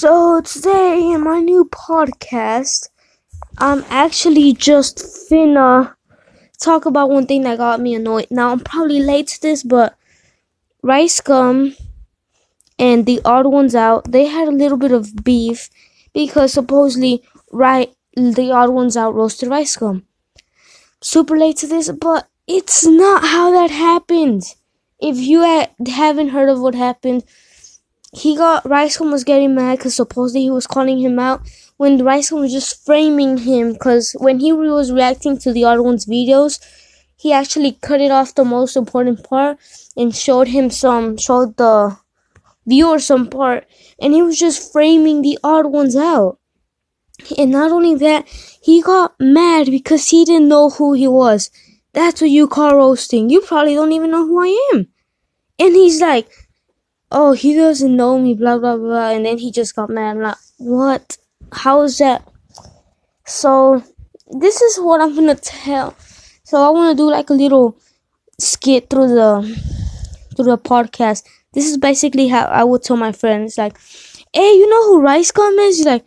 So today in my new podcast, I'm actually just finna talk about one thing that got me annoyed. Now I'm probably late to this, but Rice Gum and the odd ones out, they had a little bit of beef because supposedly right the odd ones out roasted Rice Gum. Super late to this, but it's not how that happened. If you haven't heard of what happened, he got Ricegum was getting mad because supposedly he was calling him out when Ricegum was just framing him because when he was reacting to the other one's videos, he actually cut it off the most important part and showed him some showed the viewer some part and he was just framing the odd ones out. And not only that, he got mad because he didn't know who he was. That's what you call roasting. You probably don't even know who I am. And he's like, oh, he doesn't know me, blah, blah, blah. And then he just got mad. I'm like, what? How is that? So, this is what I'm gonna tell. So, I wanna do like a little skit through the through the podcast. This is basically how I would tell my friends, like, hey, you know who Rice Gum is? He's like,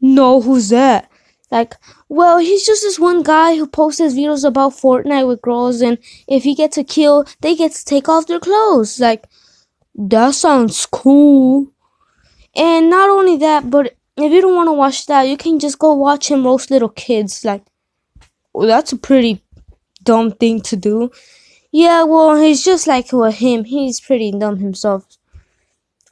no, who's that? Like, well, he's just this one guy who posts videos about Fortnite with girls, and if he gets a kill, they get to take off their clothes. Like, that sounds cool. And not only that, but if you don't want to watch that, you can just go watch him roast little kids. Like, well, that's a pretty dumb thing to do. Yeah, well, he's just like well, him. He's pretty dumb himself.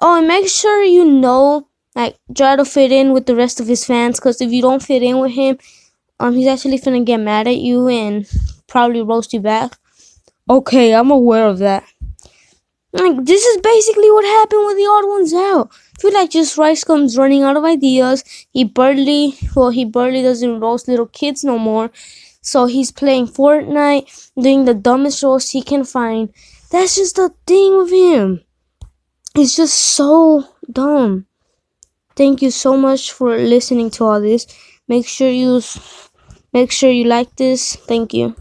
Oh, and make sure you know, like, try to fit in with the rest of his fans. Because if you don't fit in with him, um, he's actually gonna get mad at you and probably roast you back. Okay, I'm aware of that. Like this is basically what happened with the odd ones out. I feel like just Rice Gum's running out of ideas. He barely, well, he barely doesn't roast little kids no more. So he's playing Fortnite, doing the dumbest roast he can find. That's just the thing with him. It's just so dumb. Thank you so much for listening to all this. Make sure you make sure you like this. Thank you.